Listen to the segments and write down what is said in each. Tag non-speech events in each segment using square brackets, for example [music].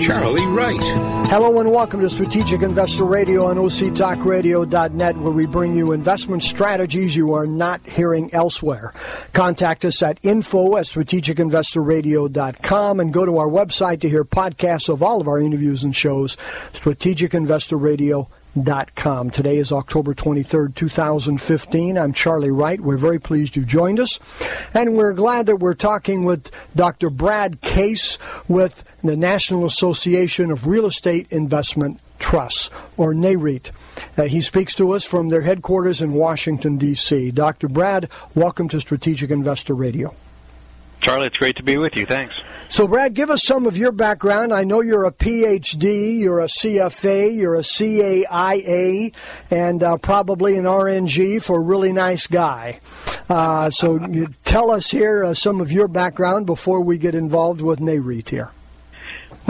Charlie Wright. Hello and welcome to Strategic Investor Radio on OCTalkRadio.net, where we bring you investment strategies you are not hearing elsewhere. Contact us at info at strategicinvestorradio.com and go to our website to hear podcasts of all of our interviews and shows, Strategic Investor Radio Com. Today is October 23rd, 2015. I'm Charlie Wright. We're very pleased you've joined us. And we're glad that we're talking with Dr. Brad Case with the National Association of Real Estate Investment Trusts, or NAREIT. Uh, he speaks to us from their headquarters in Washington, D.C. Dr. Brad, welcome to Strategic Investor Radio. Charlie, it's great to be with you. Thanks. So, Brad, give us some of your background. I know you're a PhD, you're a CFA, you're a CAIA, and uh, probably an RNG for a really nice guy. Uh, so, tell us here uh, some of your background before we get involved with NAREIT here.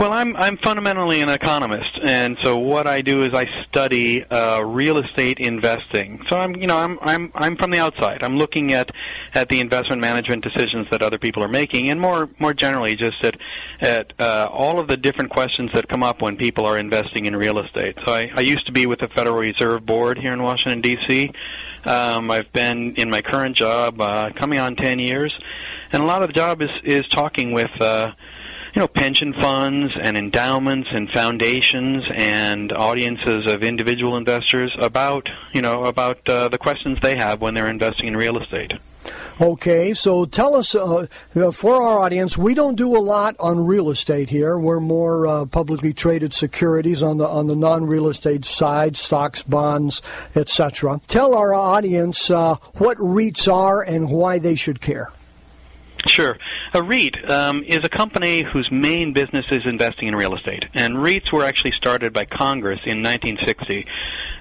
Well, I'm I'm fundamentally an economist, and so what I do is I study uh, real estate investing. So I'm you know I'm I'm I'm from the outside. I'm looking at at the investment management decisions that other people are making, and more more generally just at at uh, all of the different questions that come up when people are investing in real estate. So I, I used to be with the Federal Reserve Board here in Washington D.C. Um, I've been in my current job uh, coming on ten years, and a lot of the job is is talking with. Uh, you know, pension funds and endowments and foundations and audiences of individual investors about, you know, about uh, the questions they have when they're investing in real estate. Okay, so tell us uh, for our audience, we don't do a lot on real estate here. We're more uh, publicly traded securities on the on the non-real estate side, stocks, bonds, etc. Tell our audience uh, what REITs are and why they should care. Sure. A REIT um, is a company whose main business is investing in real estate. And REITs were actually started by Congress in 1960.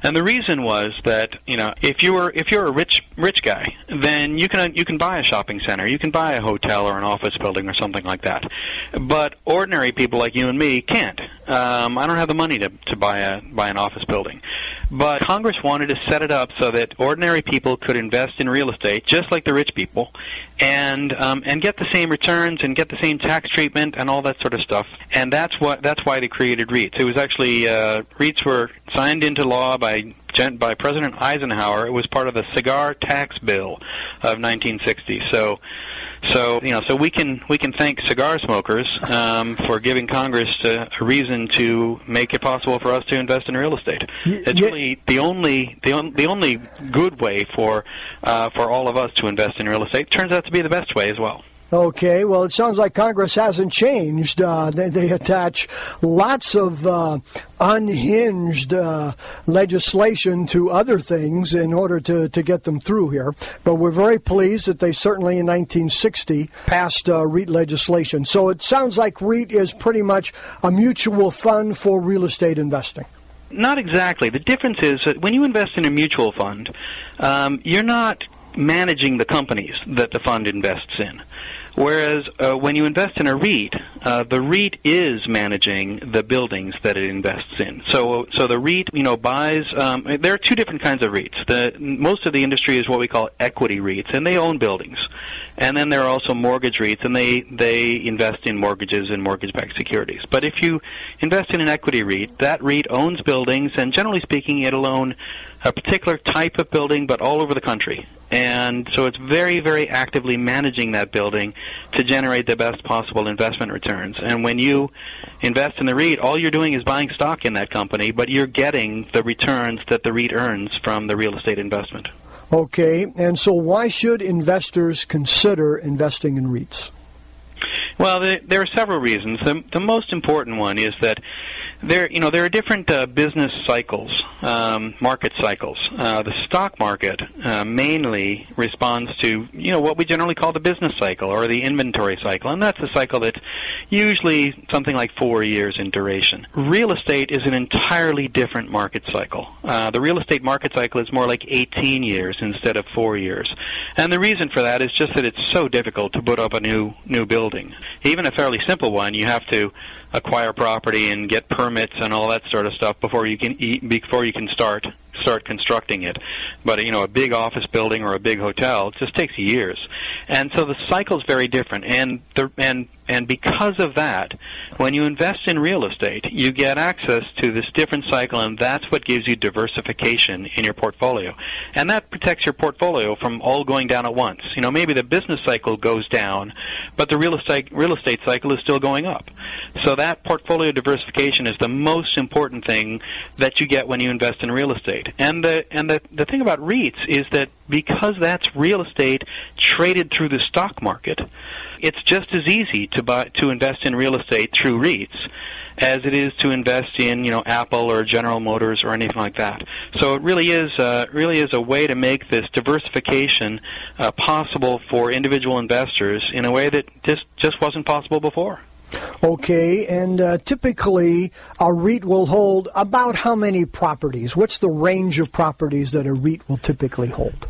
And the reason was that, you know, if you're if you're a rich rich guy, then you can you can buy a shopping center, you can buy a hotel or an office building or something like that. But ordinary people like you and me can't. Um, I don't have the money to, to buy a buy an office building. But [laughs] Congress wanted to set it up so that ordinary people could invest in real estate just like the rich people, and um, and get the same returns and get the same tax treatment and all that sort of stuff. And that's what that's why they created REITs. It was actually uh, REITs were signed into law by by President Eisenhower. It was part of the cigar tax bill of 1960. So so you know, so we can we can thank cigar smokers um, for giving Congress a, a, reason to make it possible for us to invest in real estate. It's really the only the, on, the only good way for uh, for all of us to invest in real estate. Turns out to be the best way as well. Okay, well, it sounds like Congress hasn't changed. Uh, they, they, attach lots of uh, unhinged uh, legislation to other things in order to, to get them through here. But we're very pleased that they certainly in 1960 passed uh, REIT legislation. So it sounds like REIT is pretty much a mutual fund for real estate investing. Not exactly. The difference is that when you invest in a mutual fund, um, you're not managing the companies that the fund invests in. Whereas uh, when you invest in a REIT, uh, the REIT is managing the buildings that it invests in. So, so the REIT, you know, buys. Um, there are two different kinds of REITs. The most of the industry is what we call equity REITs, and they own buildings. And then there are also mortgage REITs, and they they invest in mortgages and mortgage-backed securities. But if you invest in an equity REIT, that REIT owns buildings, and generally speaking, it'll own a particular type of building, but all over the country. And so it's very, very actively managing that building to generate the best possible investment returns. And when you invest in the REIT, all you're doing is buying stock in that company, but you're getting the returns that the REIT earns from the real estate investment. Okay, and so why should investors consider investing in REITs? Well, there, are several reasons. The, most important one is that there, you know, there are different uh, business cycles, um, market cycles. Uh, the stock market uh, mainly responds to, you know, what we generally call the business cycle or the inventory cycle, and that's a cycle that's usually something like four years in duration. Real estate is an entirely different market cycle. Uh, the real estate market cycle is more like 18 years instead of four years, and the reason for that is just that it's so difficult to put up a new new building. Even a fairly simple one, you have to acquire property and get permits and all that sort of stuff before you can eat, before you can start start constructing it. But you know, a big office building or a big hotel it just takes years, and so the cycle is very different. And the and and because of that, when you invest in real estate, you get access to this different cycle, and that's what gives you diversification in your portfolio. And that protects your portfolio from all going down at once. You know, maybe the business cycle goes down, but the real estate real estate cycle is still going up. So that portfolio diversification is the most important thing that you get when you invest in real estate. And the and the, the thing about REITs is that because that's real estate traded through the stock market, it's just as easy to buy to invest in real estate through REITs as it is to invest in you know Apple or General Motors or anything like that. So it really is uh, really is a way to make this diversification uh, possible for individual investors in a way that just just wasn't possible before. Okay, and uh, typically a REIT will hold about how many properties? What's the range of properties that a REIT will typically hold?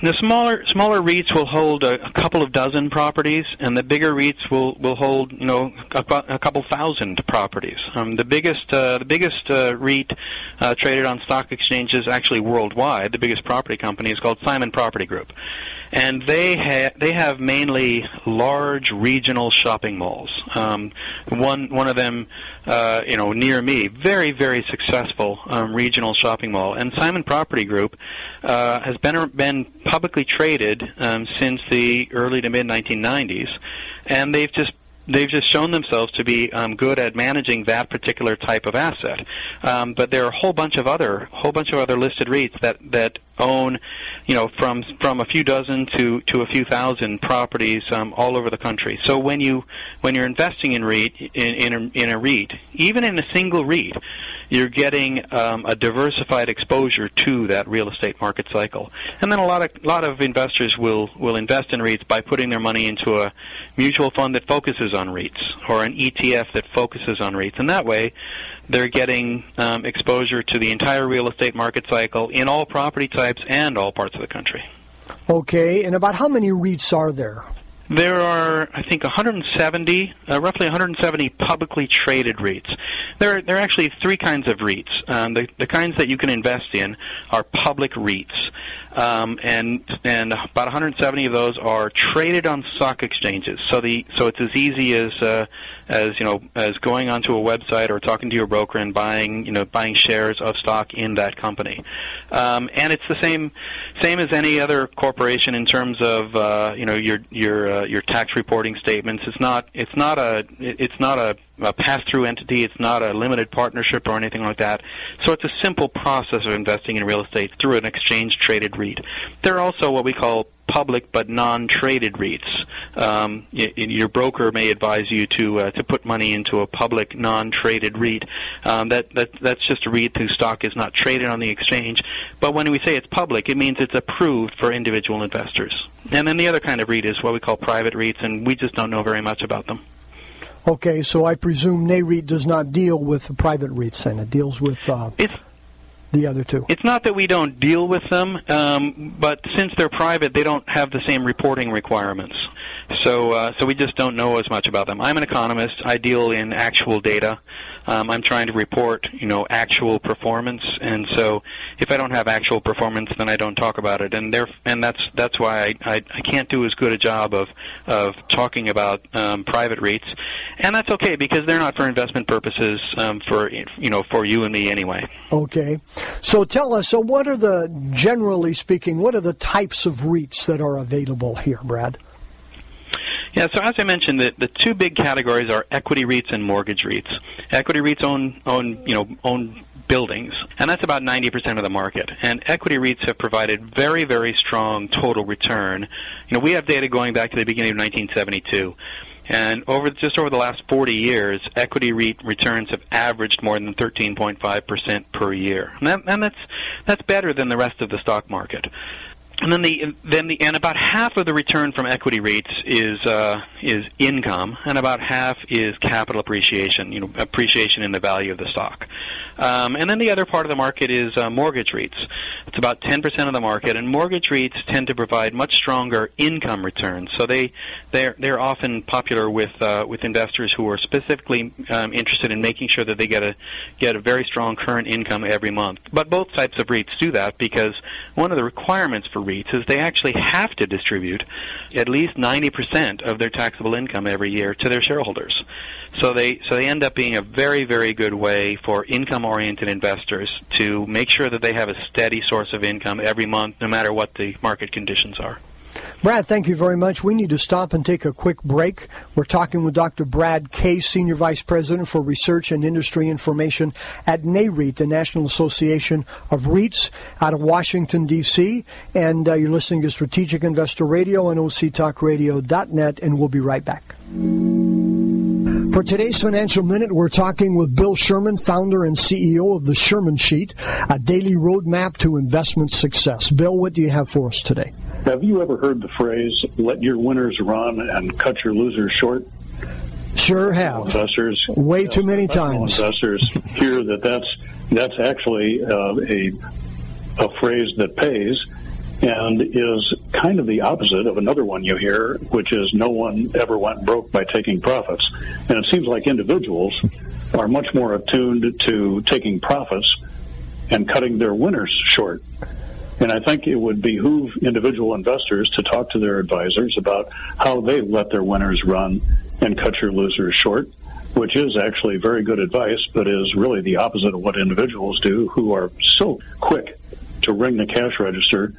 The smaller smaller REITs will hold a, a, couple of dozen properties, and the bigger REITs will, will hold you know a, a couple thousand properties. Um, the biggest uh, the biggest uh, REIT uh, traded on stock exchanges actually worldwide. The biggest property company is called Simon Property Group, and they ha- they have mainly large regional shopping malls. Um, one one of them, uh, you know, near me, very very successful um, regional shopping mall, and Simon Property Group uh, has been been publicly traded um, since the early to mid 1990s, and they've just they've just shown themselves to be um, good at managing that particular type of asset. Um, but there are a whole bunch of other whole bunch of other listed REITs that that own, you know, from from a few dozen to to a few thousand properties um, all over the country. So when you when you're investing in REIT in in a, in a REIT, even in a single REIT, you're getting um, a diversified exposure to that real estate market cycle. And then a lot of lot of investors will will invest in REITs by putting their money into a mutual fund that focuses on REITs or an ETF that focuses on REITs, and that way they're getting um, exposure to the entire real estate market cycle in all property types and all parts of the country. Okay, and about how many REITs are there? There are, I think, 170, uh, roughly 170 publicly traded REITs. There, are, there are actually three kinds of REITs. Um, the, the kinds that you can invest in are public REITs um, and and about 170 of those are traded on stock exchanges. So the so it's as easy as uh, as you know as going onto a website or talking to your broker and buying you know buying shares of stock in that company. Um, and it's the same same as any other corporation in terms of uh, you know your your uh, your tax reporting statements. It's not it's not a it's not a a pass-through entity. It's not a limited partnership or anything like that. So it's a simple process of investing in real estate through an exchange-traded REIT. There are also what we call public but non-traded REITs. Um, your broker may advise you to uh, to put money into a public non-traded REIT. Um, that, that that's just a REIT whose stock is not traded on the exchange. But when we say it's public, it means it's approved for individual investors. And then the other kind of REIT is what we call private REITs, and we just don't know very much about them. Okay, so I presume NAREIT does not deal with the private REITs, and it deals with uh, the other two. It's not that we don't deal with them, um, but since they're private, they don't have the same reporting requirements. So, uh, so we just don't know as much about them. I'm an economist. I deal in actual data. Um, I'm trying to report, you know, actual performance, and so if I don't have actual performance, then I don't talk about it, and there, and that's that's why I, I, I can't do as good a job of of talking about um, private REITs, and that's okay because they're not for investment purposes um, for you know for you and me anyway. Okay, so tell us, so what are the generally speaking, what are the types of REITs that are available here, Brad? Yeah, so as I mentioned, the, the two big categories are equity REITs and mortgage REITs. Equity REITs own own you know own buildings, and that's about 90% of the market. And equity REITs have provided very, very strong total return. You know, we have data going back to the beginning of 1972. And over just over the last 40 years, equity REIT returns have averaged more than 13.5% per year, and, that, and that's that's better than the rest of the stock market and then the then the and about half of the return from equity REITs is uh, is income, and about half is capital appreciation. You know, appreciation in the value of the stock. Um, and then the other part of the market is uh, mortgage REITs. It's about 10% of the market, and mortgage REITs tend to provide much stronger income returns. So they they're they're often popular with uh, with investors who are specifically um, interested in making sure that they get a get a very strong current income every month. But both types of REITs do that because one of the requirements for REITs is they actually have to distribute at least 90% of their taxable income every year to their shareholders. So they so they end up being a very very good way for income oriented investors to make sure that they have a steady source of income every month no matter what the market conditions are. Brad, thank you very much. We need to stop and take a quick break. We're talking with Dr. Brad Case, Senior Vice President for Research and Industry Information at NAREIT, the National Association of REITs out of Washington, D.C. And uh, you're listening to Strategic Investor Radio on OCTalkRadio.net, and we'll be right back. For today's Financial Minute, we're talking with Bill Sherman, founder and CEO of the Sherman Sheet, a daily roadmap to investment success. Bill, what do you have for us today? Have you ever heard the phrase, let your winners run and cut your losers short? Sure have. Investors, way too many times. Investors hear that that's that's actually uh, a a phrase that pays, and is kind of the opposite of another one you hear, which is no one ever went broke by taking profits. And it seems like individuals are much more attuned to taking profits and cutting their winners short. And I think it would behoove individual investors to talk to their advisors about how they let their winners run and cut your losers short, which is actually very good advice, but is really the opposite of what individuals do who are so quick to ring the cash register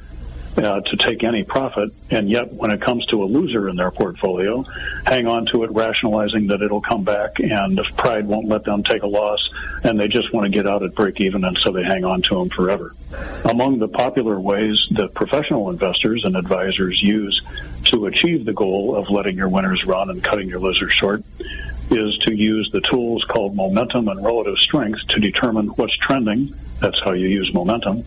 uh, to take any profit, and yet when it comes to a loser in their portfolio, hang on to it, rationalizing that it'll come back, and if pride won't let them take a loss, and they just want to get out at break even, and so they hang on to them forever. Among the popular ways that professional investors and advisors use to achieve the goal of letting your winners run and cutting your losers short is to use the tools called momentum and relative strength to determine what's trending. That's how you use momentum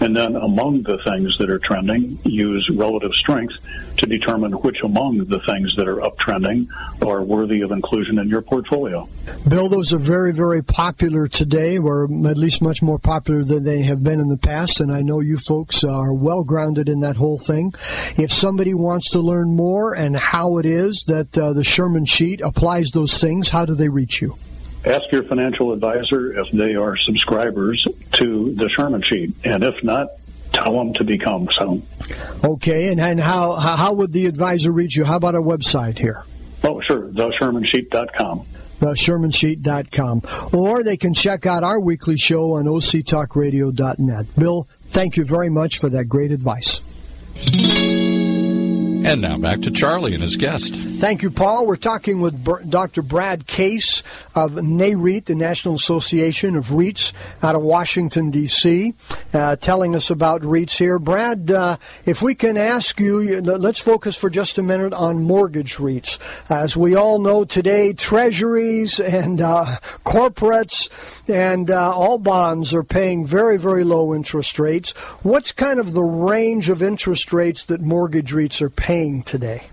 and then among the things that are trending, use relative strength to determine which among the things that are uptrending are worthy of inclusion in your portfolio. Bill, those are very, very popular today, or at least much more popular than they have been in the past, and I know you folks are well grounded in that whole thing. If somebody wants to learn more and how it is that uh, the Sherman Sheet applies those things, how do they reach you? Ask your financial advisor if they are subscribers to the Sherman Sheet, and if not, tell them to become so. Okay, and, and how how would the advisor reach you? How about a website here? Oh, sure, theshermansheet.com theshermansheet.com. Or they can check out our weekly show on octalkradio.net. Bill, thank you very much for that great advice. And now back to Charlie and his guest. Thank you, Paul. We're talking with Dr. Brad Case of NAREIT, the National Association of REITs out of Washington, D.C., uh, telling us about REITs here. Brad, uh, if we can ask you, let's focus for just a minute on mortgage REITs. As we all know today, treasuries and uh, corporates and uh, all bonds are paying very, very low interest rates. What's kind of the range of interest rates that mortgage REITs are paying today?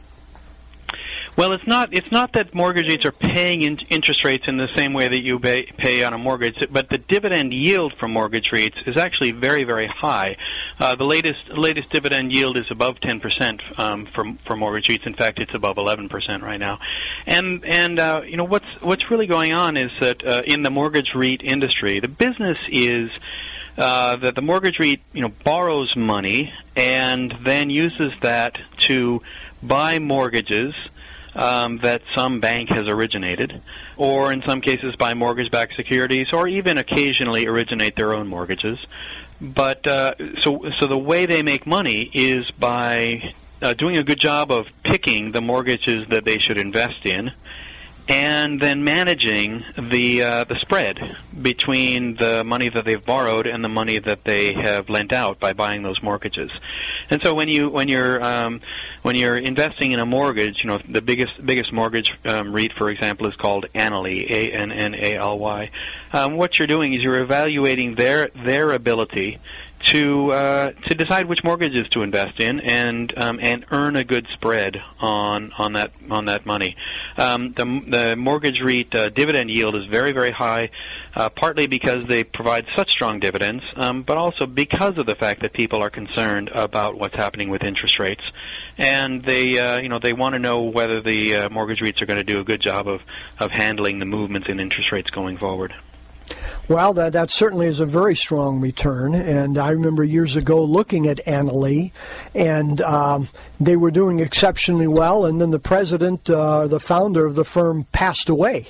Well, it's not. It's not that mortgage REITs are paying in interest rates in the same way that you pay, pay on a mortgage, but the dividend yield from mortgage REITs is actually very, very high. Uh, the latest latest dividend yield is above 10 percent um, for for mortgage REITs. In fact, it's above 11 percent right now. And and uh, you know what's what's really going on is that uh, in the mortgage REIT industry, the business is. Uh, that the mortgage REIT, you know, borrows money and then uses that to buy mortgages um, that some bank has originated, or in some cases buy mortgage-backed securities, or even occasionally originate their own mortgages. But uh, so, so the way they make money is by uh, doing a good job of picking the mortgages that they should invest in, and then managing the uh, the spread between the money that they've borrowed and the money that they have lent out by buying those mortgages. And so when you when you're um, when you're investing in a mortgage, you know the biggest biggest mortgage um, REIT, for example, is called Annaly, A N N A L Y. Um, what you're doing is you're evaluating their their ability to uh, to decide which mortgages to invest in and um, and earn a good spread on on that on that money. Um, the, the mortgage REIT uh, dividend yield is very very high, uh, partly because they provide such strong dividends, um, but also because of the fact that people are concerned about what's happening with interest rates, and they uh, you know they want to know whether the uh, mortgage REITs are going to do a good job of of handling the movements in interest rates going forward. Well, that, that certainly is a very strong return. And I remember years ago looking at Annaly, and um, they were doing exceptionally well. And then the president, uh, the founder of the firm, passed away.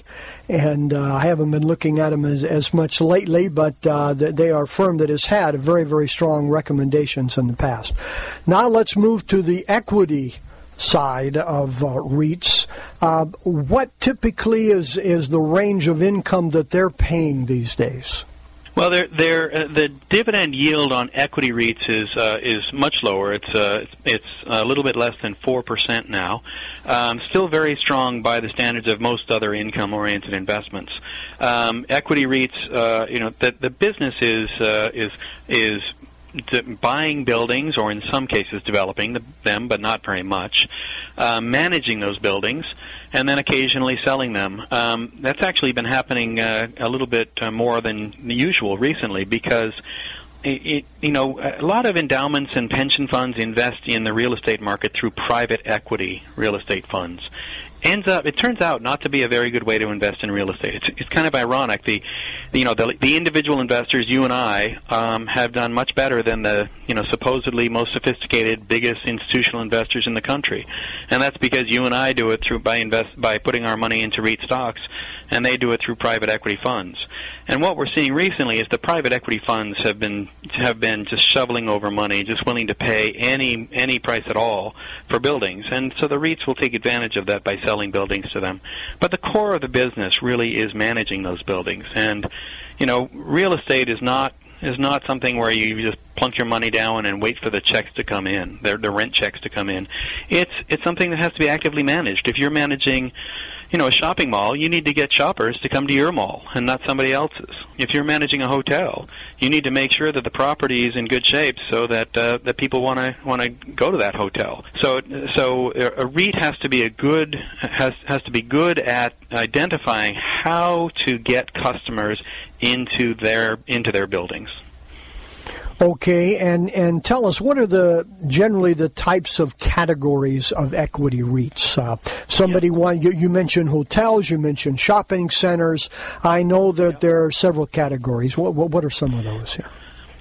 And uh, I haven't been looking at them as, as much lately, but uh, they are a firm that has had very, very strong recommendations in the past. Now let's move to the equity side of uh, REITs. Uh, what typically is, is the range of income that they're paying these days? Well, they're, they're, uh, the dividend yield on equity REITs is uh, is much lower. It's uh, it's a little bit less than four percent now. Um, still very strong by the standards of most other income-oriented investments. Um, equity REITs, uh, you know, the the business is uh, is is buying buildings, or in some cases developing them, but not very much, uh, managing those buildings, and then occasionally selling them. Um, that's actually been happening uh, a little bit uh, more than usual recently because. It, it, you know, a lot of endowments and pension funds invest in the real estate market through private equity real estate funds, ends up it turns out not to be a very good way to invest in real estate. It's, it's kind of ironic. The, you know the, the individual investors, you and I, um, have done much better than the you know supposedly most sophisticated, biggest institutional investors in the country, and that's because you and I do it through by invest by putting our money into REIT stocks, and they do it through private equity funds. And what we're seeing recently is the private equity funds have been have been just shoveling over money, just willing to pay any any price at all for buildings, and so the REITs will take advantage of that by selling buildings to them. But the core of the business really is managing those buildings. And, you know, real estate is not is not something where you just plunk your money down and wait for the checks to come in, the, the rent checks to come in. It's it's something that has to be actively managed. If you're managing you know, a shopping mall, you need to get shoppers to come to your mall and not somebody else's. If you're managing a hotel, you need to make sure that the property is in good shape so that uh, that people want to want to go to that hotel. So so a REIT has to be a good has has to be good at identifying how to get customers into their into their buildings. Okay, and, and tell us what are the generally the types of categories of equity REITs? Uh, somebody yeah. want you, you, mentioned hotels, you mentioned shopping centers. I know that yeah. there are several categories. What, what, what are some of those here?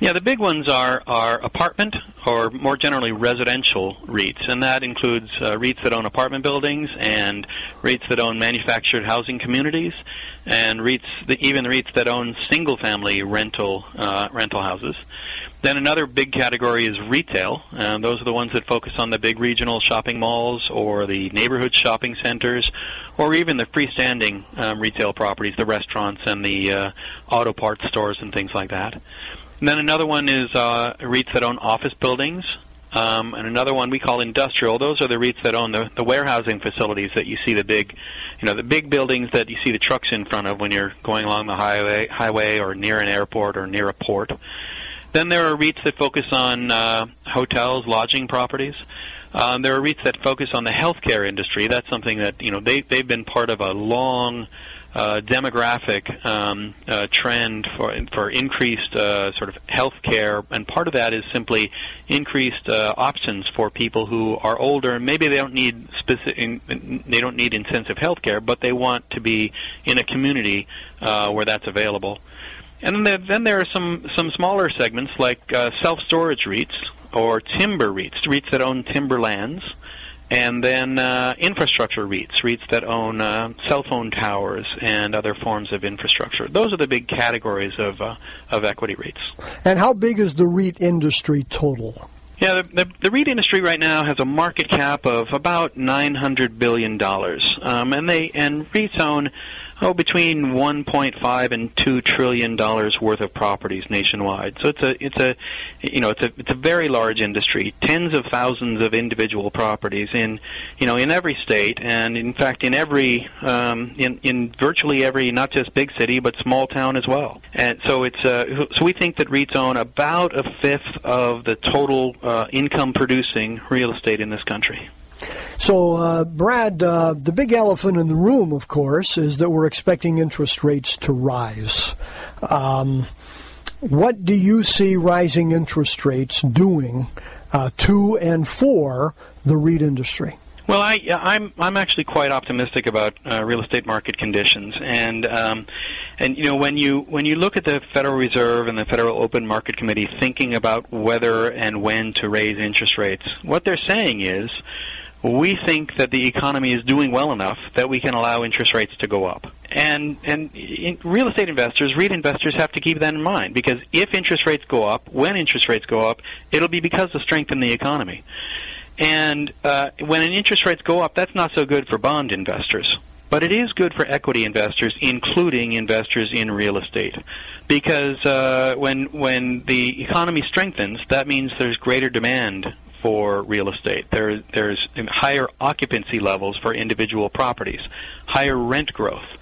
Yeah, the big ones are are apartment or more generally residential REITs, and that includes uh, REITs that own apartment buildings and REITs that own manufactured housing communities, and REITs even REITs that own single family rental uh, rental houses. Then another big category is retail. and those are the ones that focus on the big regional shopping malls or the neighborhood shopping centers or even the freestanding um, retail properties, the restaurants and the uh, auto parts stores and things like that. And then another one is uh, REITs that own office buildings. Um, and another one we call industrial. Those are the REITs that own the, the warehousing facilities that you see the big, you know, the big buildings that you see the trucks in front of when you're going along the highway, highway or near an airport or near a port. Then there are REITs that focus on uh, hotels, lodging properties. Um, there are REITs that focus on the healthcare industry. That's something that you know they they've been part of a long uh, demographic um, uh, trend for for increased uh, sort of healthcare, and part of that is simply increased uh, options for people who are older and maybe they don't need specific they don't need intensive healthcare, but they want to be in a community uh, where that's available. And then there, then there are some, some smaller segments like uh, self-storage REITs or timber REITs, REITs that own timber lands, and then uh, infrastructure REITs, REITs that own uh, cell phone towers and other forms of infrastructure. Those are the big categories of, uh, of equity REITs. And how big is the REIT industry total? Yeah, the, the, the REIT industry right now has a market cap of about nine hundred billion dollars, um, and they and REITs own oh between 1.5 and 2 trillion dollars worth of properties nationwide. So it's a it's a you know it's a it's a very large industry, tens of thousands of individual properties in you know in every state and in fact in every um, in in virtually every not just big city but small town as well. And so it's uh, so we think that REITs own about a fifth of the total uh, income producing real estate in this country. So, uh, Brad, uh, the big elephant in the room, of course, is that we're expecting interest rates to rise. Um, what do you see rising interest rates doing uh, to and for the REIT industry? Well, I, I'm I'm actually quite optimistic about uh, real estate market conditions, and um, and you know when you when you look at the Federal Reserve and the Federal Open Market Committee thinking about whether and when to raise interest rates, what they're saying is we think that the economy is doing well enough that we can allow interest rates to go up. And and real estate investors, REIT investors have to keep that in mind because if interest rates go up, when interest rates go up, it'll be because of strength in the economy. And uh, when interest rates go up, that's not so good for bond investors. But it is good for equity investors, including investors in real estate, because uh, when when the economy strengthens, that means there's greater demand for real estate. There, there's higher occupancy levels for individual properties, higher rent growth.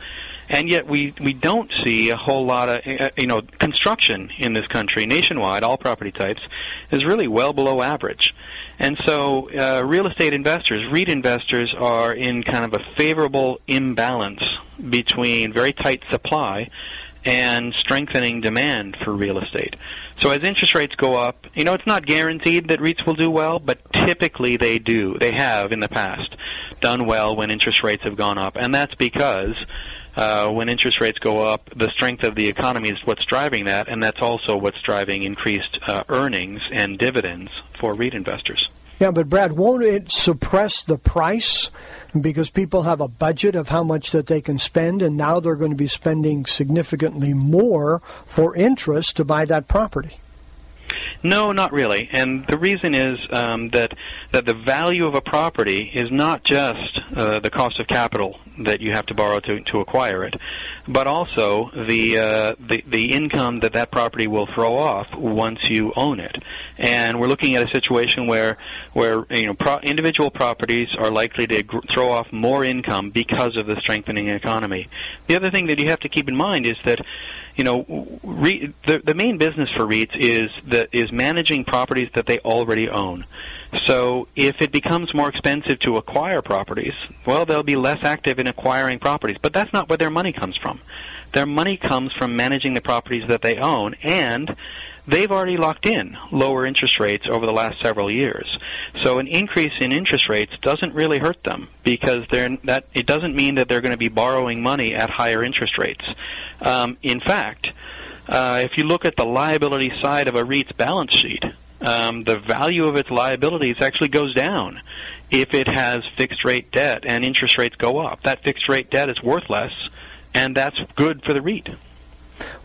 And yet we, we don't see a whole lot of, uh, you know, construction in this country nationwide, all property types, is really well below average. And so uh, real estate investors, REIT investors, are in kind of a favorable imbalance between very tight supply and strengthening demand for real estate. So as interest rates go up, you know, it's not guaranteed that REITs will do well, but typically they do. They have in the past done well when interest rates have gone up, and that's because uh, when interest rates go up, the strength of the economy is what's driving that, and that's also what's driving increased uh, earnings and dividends for REIT investors. Yeah, but Brad, won't it suppress the price because people have a budget of how much that they can spend, and now they're going to be spending significantly more for interest to buy that property? No, not really. And the reason is um, that that the value of a property is not just uh, the cost of capital that you have to borrow to, to acquire it, but also the, uh, the the income that that property will throw off once you own it. And we're looking at a situation where where you know pro- individual properties are likely to gr- throw off more income because of the strengthening economy. The other thing that you have to keep in mind is that you know, re- the the main business for REITs is that is managing properties that they already own. So if it becomes more expensive to acquire properties, well, they'll be less active in acquiring properties. But that's not where their money comes from. Their money comes from managing the properties that they own, and they've already locked in lower interest rates over the last several years. So an increase in interest rates doesn't really hurt them because they're that it doesn't mean that they're going to be borrowing money at higher interest rates. Um, in fact, uh, if you look at the liability side of a REIT's balance sheet, um, the value of its liabilities actually goes down if it has fixed rate debt and interest rates go up. That fixed rate debt is worth less, and that's good for the REIT.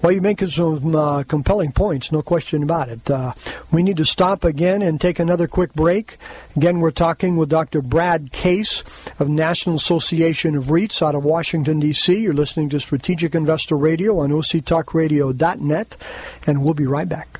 Well, you make some uh, compelling points, no question about it. Uh, we need to stop again and take another quick break. Again, we're talking with Dr. Brad Case of National Association of REITs out of Washington, D.C. You're listening to Strategic Investor Radio on OCTalkRadio.net, and we'll be right back.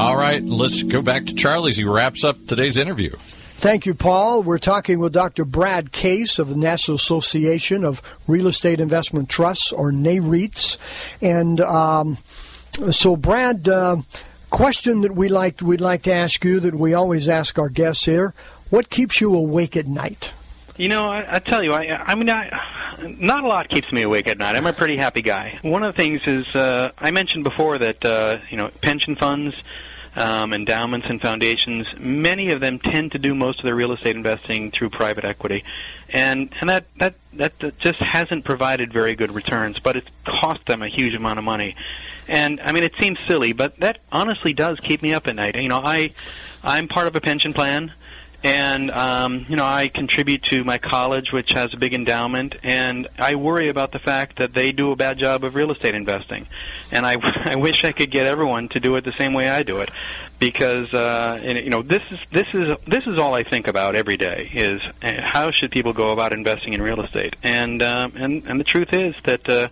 All right, let's go back to Charlie as he wraps up today's interview. Thank you, Paul. We're talking with Dr. Brad Case of the National Association of Real Estate Investment Trusts, or NAREITs. And um, so, Brad, uh, question that we like we'd like to ask you that we always ask our guests here: What keeps you awake at night? You know, I, I tell you, I, I mean, I, not a lot keeps me awake at night. I'm a pretty happy guy. One of the things is uh, I mentioned before that uh, you know pension funds um, endowments and foundations, many of them tend to do most of their real estate investing through private equity, and and that that that just hasn't provided very good returns, but it's cost them a huge amount of money. And I mean, it seems silly, but that honestly does keep me up at night. You know, I I'm part of a pension plan and um, you know I contribute to my college, which has a big endowment, and I worry about the fact that they do a bad job of real estate investing, and I, [laughs] I wish I could get everyone to do it the same way I do it, because uh, and, you know this is this is this is all I think about every day is uh, how should people go about investing in real estate, and uh, and and the truth is that. Uh,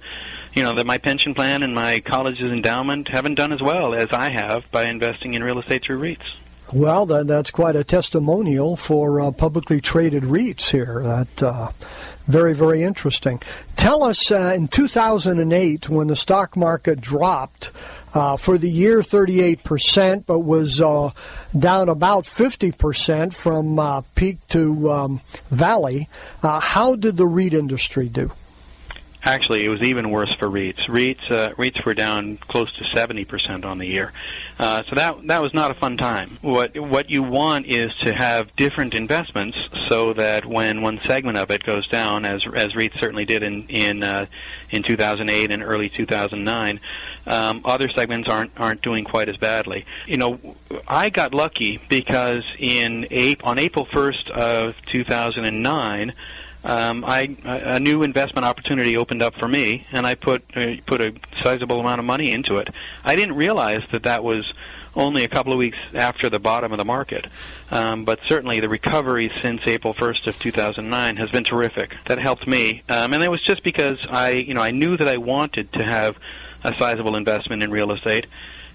you know that my pension plan and my college's endowment haven't done as well as I have by investing in real estate through REITs. Well, that, that's quite a testimonial for uh, publicly traded REITs here. That uh, very, very interesting. Tell us uh, in 2008 when the stock market dropped uh, for the year 38%, but was uh, down about 50% from uh, peak to um, valley. how did the REIT industry do? Actually, it was even worse for REITs. REITs uh, REITs were down close to 70% on the year. Uh, so that that was not a fun time. What what you want is to have different investments so that when one segment of it goes down, as as REITs certainly did in in uh, in 2008 and early 2009, um, other segments aren't aren't doing quite as badly. You know, I got lucky because in April, on April 1st of 2009 um, I a new investment opportunity opened up for me, and I put uh, put a sizable amount of money into it. I didn't realize that that was only a couple of weeks after the bottom of the market. Um, but certainly the recovery since April 1st of 2009 has been terrific. That helped me, um, and it was just because I, you know, I knew that I wanted to have a sizable investment in real estate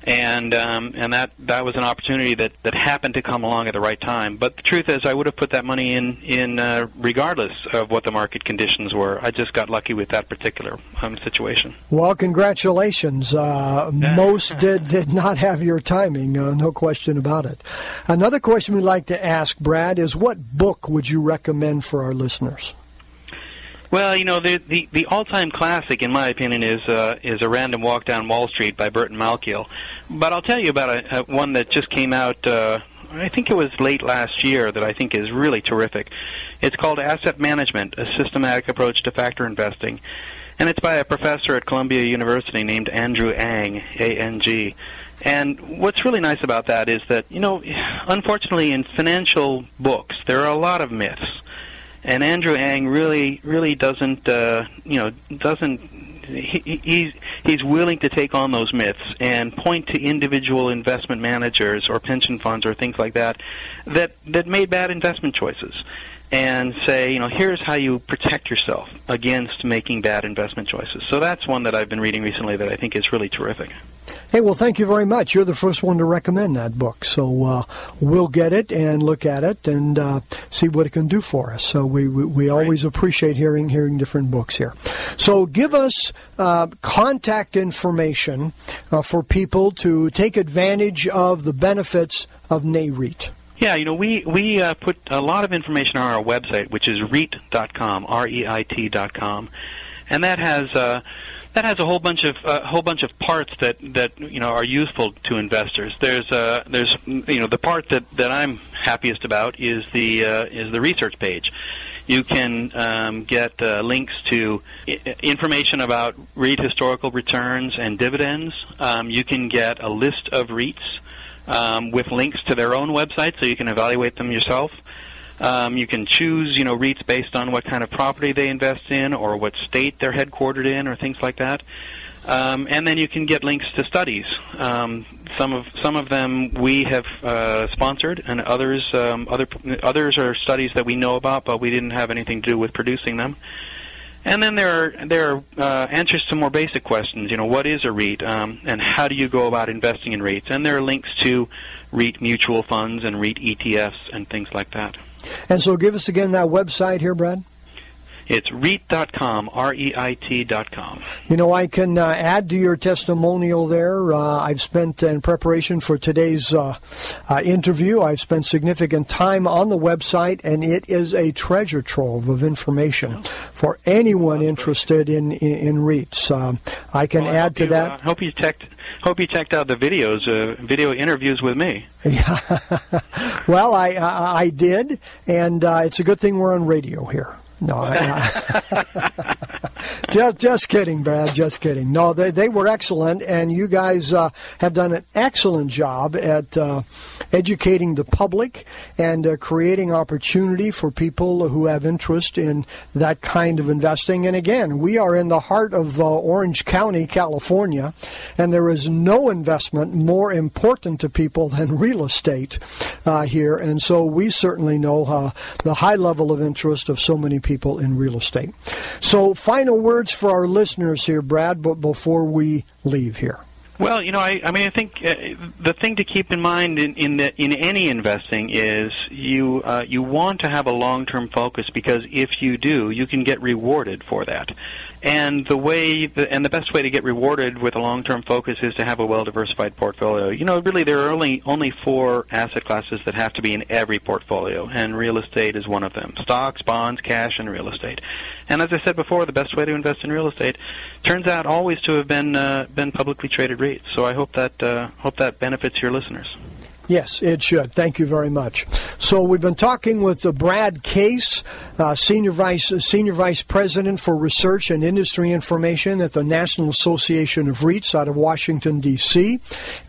and um, and that that was an opportunity that that happened to come along at the right time. But the truth is, I would have put that money in in uh, regardless of what the market conditions were. I just got lucky with that particular um, situation. Well, congratulations. Uh, most [laughs] did did not have your timing, uh, no question about it. Another question we'd like to ask, Brad, is what book would you recommend for our listeners? Well, you know, the the, the all time classic, in my opinion, is uh, is a random walk down Wall Street by Burton Malkiel. But I'll tell you about a, a one that just came out. Uh, I think it was late last year that I think is really terrific. It's called Asset Management: A Systematic Approach to Factor Investing, and it's by a professor at Columbia University named Andrew Ang, A N G. And what's really nice about that is that, you know, [sighs] unfortunately in financial books, there are a lot of myths and Andrew Ang really really doesn't uh, you know doesn't he, he's he's willing to take on those myths and point to individual investment managers or pension funds or things like that that that made bad investment choices and say, you know, here's how you protect yourself against making bad investment choices. So that's one that I've been reading recently that I think is really terrific. Hey, well, thank you very much. You're the first one to recommend that book. So uh, we'll get it and look at it and uh, see what it can do for us. So we, we, we always appreciate hearing hearing different books here. So give us uh, contact information uh, for people to take advantage of the benefits of NAREIT. Yeah, you know, we we uh, put a lot of information on our website, which is REIT.com, R-E-I-T.com, and that has uh, that has a whole bunch of uh, whole bunch of parts that that you know are useful to investors. There's uh, there's you know the part that that I'm happiest about is the uh, is the research page. You can um, get uh, links to I- information about REIT historical returns and dividends. Um, you can get a list of REITs um, with links to their own website so you can evaluate them yourself. Um, you can choose, you know, REITs based on what kind of property they invest in or what state they're headquartered in or things like that. Um, and then you can get links to studies. Um, some of some of them we have uh, sponsored, and others um, other others are studies that we know about, but we didn't have anything to do with producing them. And then there are there are uh, answers to more basic questions. You know, what is a REIT, um, and how do you go about investing in REITs? And there are links to REIT mutual funds and REIT ETFs and things like that. And so, give us again that website here, Brad. It's REIT.com, R-E-I-T.com. You know, I can uh, add to your testimonial there. Uh, I've spent, in preparation for today's uh, uh interview, I've spent significant time on the website, and it is a treasure trove of information for anyone interested in, in, in REITs. Uh, I can well, add to you, that. Uh, hope you checked. Hope you checked out the videos, video interviews with me. Yeah. [laughs] well, I I did, and it's a good thing we're on radio here. No, I, [laughs] [laughs] just just kidding, Brad. Just kidding. No, they they were excellent, and you guys uh, have done an excellent job at uh, educating the public and uh, creating opportunity for people who have interest in that kind of investing. And again, we are in the heart of uh, Orange County, California, and there is no investment more important to people than real estate uh, here. And so we certainly know uh, the high level of interest of so many people in real estate. So, final words for our listeners here, Brad, but before we leave here. Well, you know, I, I mean, I think uh, the thing to keep in mind in in, the, in any investing is you uh, you want to have a long term focus because if you do, you can get rewarded for that. And the way, the, and the best way to get rewarded with a long-term focus is to have a well-diversified portfolio. You know, really, there are only only four asset classes that have to be in every portfolio, and real estate is one of them: stocks, bonds, cash, and real estate. And as I said before, the best way to invest in real estate turns out always to have been uh, been publicly traded REITs. So I hope that uh, hope that benefits your listeners. Yes, it should. Thank you very much. So we've been talking with uh, Brad Case, uh, senior vice senior vice president for research and industry information at the National Association of REITs out of Washington D.C.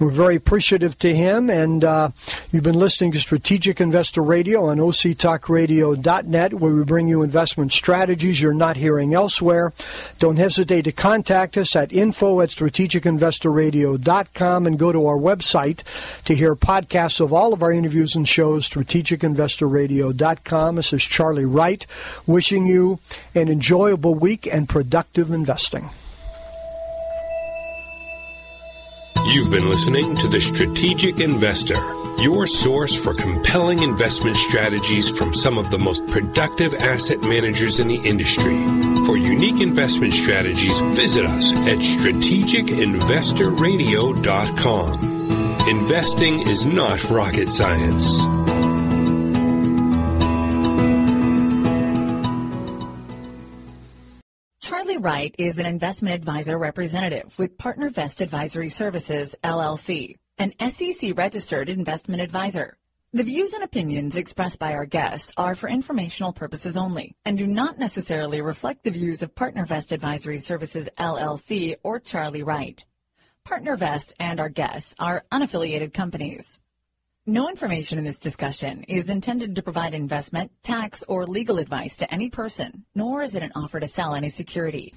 we're very appreciative to him. And uh, you've been listening to Strategic Investor Radio on OCTalkRadio.net, where we bring you investment strategies you're not hearing elsewhere. Don't hesitate to contact us at info at strategicinvestorradio.com and go to our website to hear podcasts podcasts of all of our interviews and shows, strategicinvestorradio.com. This is Charlie Wright wishing you an enjoyable week and productive investing. You've been listening to The Strategic Investor, your source for compelling investment strategies from some of the most productive asset managers in the industry. For unique investment strategies, visit us at strategicinvestorradio.com. Investing is not rocket science. Charlie Wright is an investment advisor representative with PartnerVest Advisory Services, LLC, an SEC registered investment advisor. The views and opinions expressed by our guests are for informational purposes only and do not necessarily reflect the views of PartnerVest Advisory Services, LLC or Charlie Wright. PartnerVest and our guests are unaffiliated companies. No information in this discussion is intended to provide investment, tax, or legal advice to any person, nor is it an offer to sell any security.